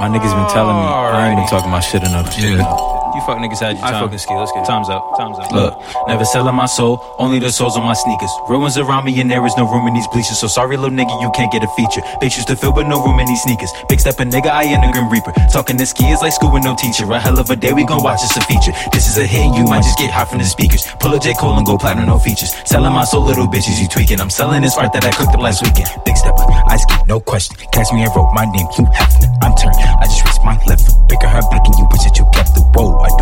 My niggas been telling me I ain't been talking my shit enough. Yeah. You fuck niggas had your time. I time. fucking ski, let's get it. Time's up. Time's up. Look, never selling my soul, only the souls on my sneakers. Ruins around me and there is no room in these bleachers. So sorry, little nigga, you can't get a feature. Bitch used to fill, but no room in these sneakers. Big step a nigga, I am the Grim Reaper. Talking to ski is like school with no teacher. A hell of a day, we gon' watch this a feature. This is a hit, you might just get hot from the speakers. Pull a J. Cole and go platinum, no features. Selling my soul, little bitches, you tweaking. I'm selling this art that I cooked up last weekend. Big stepper, I ski, no question. Catch me and wrote my name, Hugh Hefner. I'm turned, I just reached my foot. Bigger her back and you wish that you kept the with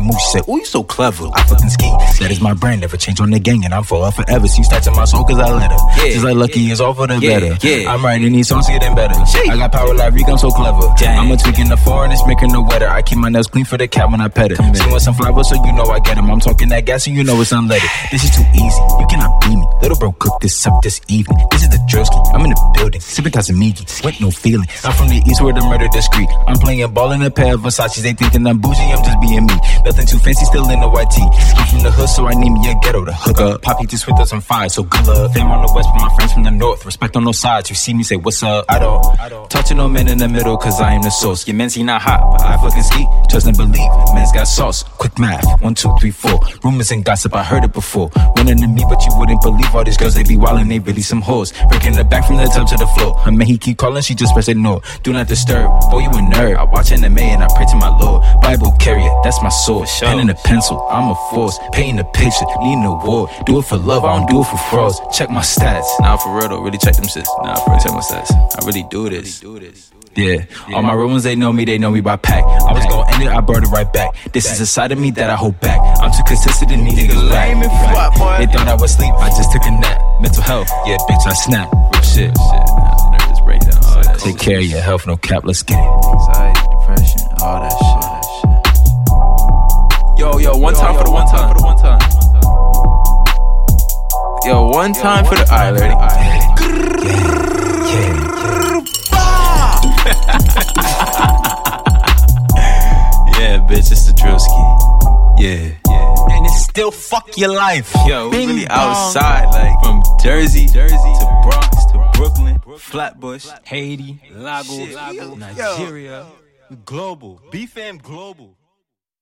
ease, the that move. She said, Ooh, you so clever. I fucking ski. That is my brand, never change on the gang, and I'm for her forever. She starts in my soul cause I let her. Yeah. Just like Lucky is all for the Yeah, better. yeah. I'm writing these songs getting better. I got power like Reek, I'm so clever. Dang. I'm a tweak in the foreign, it's making the weather. I keep my nails clean for the cat when I pet it. She wants some flowers, so you know I get 'em. I'm talking that gas, and you know it's unleaded. This is too easy, you cannot beat me. Little bro, cook this up this evening. This is the drillski, I'm in the building, sipping Casamigos, with no feeling. I'm from the east where the murder discreet. I'm playing ball in a pair of Versace's, they thinking I'm bougie, I'm just being me. Nothing too fancy, still in the white tee. I'm from the hood, so I need me a ghetto to hook up. Poppy just with us on fire, so good luck. Fame on the west, but my friends from the north. Respect on no sides, you see me say what's up. I don't, touching no men in the middle, cause I am the source. Your men's he not hot, but I fucking ski. Trust and believe, men's got sauce. Quick math, one, two, three, four. Rumors and gossip, I heard it before. Running to me, but you wouldn't believe all these girls, they be wildin', they really some hoes. Breaking the back from the top to the floor. I mean, he keep calling, she just press ignore. Do not disturb, boy, you a nerd. I watch anime and I pray to my Lord. Bible carrier, that's my sword. Pen and a pencil, I'm a force. Painting a picture, need an war. Do it for love, I don't do it for frauds. Check my stats. Nah, for real though, really check them shits. Nah, for real, check my stats. I really do this. Yeah, all my real ones, they know me, they know me by pack. I was gonna end it, I brought it right back. This is a side of me that I hold back. I'm too consistent and need niggas Lame and back. fuck, boy. They thought I was asleep, I just took a nap. Mental health, yeah, bitch, I snap. Real shit, shit. Nah, nervous breakdown, all Take care of your health, no cap, let's get it. Anxiety, depression, all that shit. Yo, yo, one time for the one time. For the one time. Yo, one time for the. Alright, ready? Yeah, bitch, it's the drill ski. Yeah, yeah. And it still fuck your life. Yo, we Bing really bong. outside, like from Jersey, Jersey to Bronx to Brooklyn, Flatbush, Haiti, Lago, Shit, Nigeria. We global. BFAM global.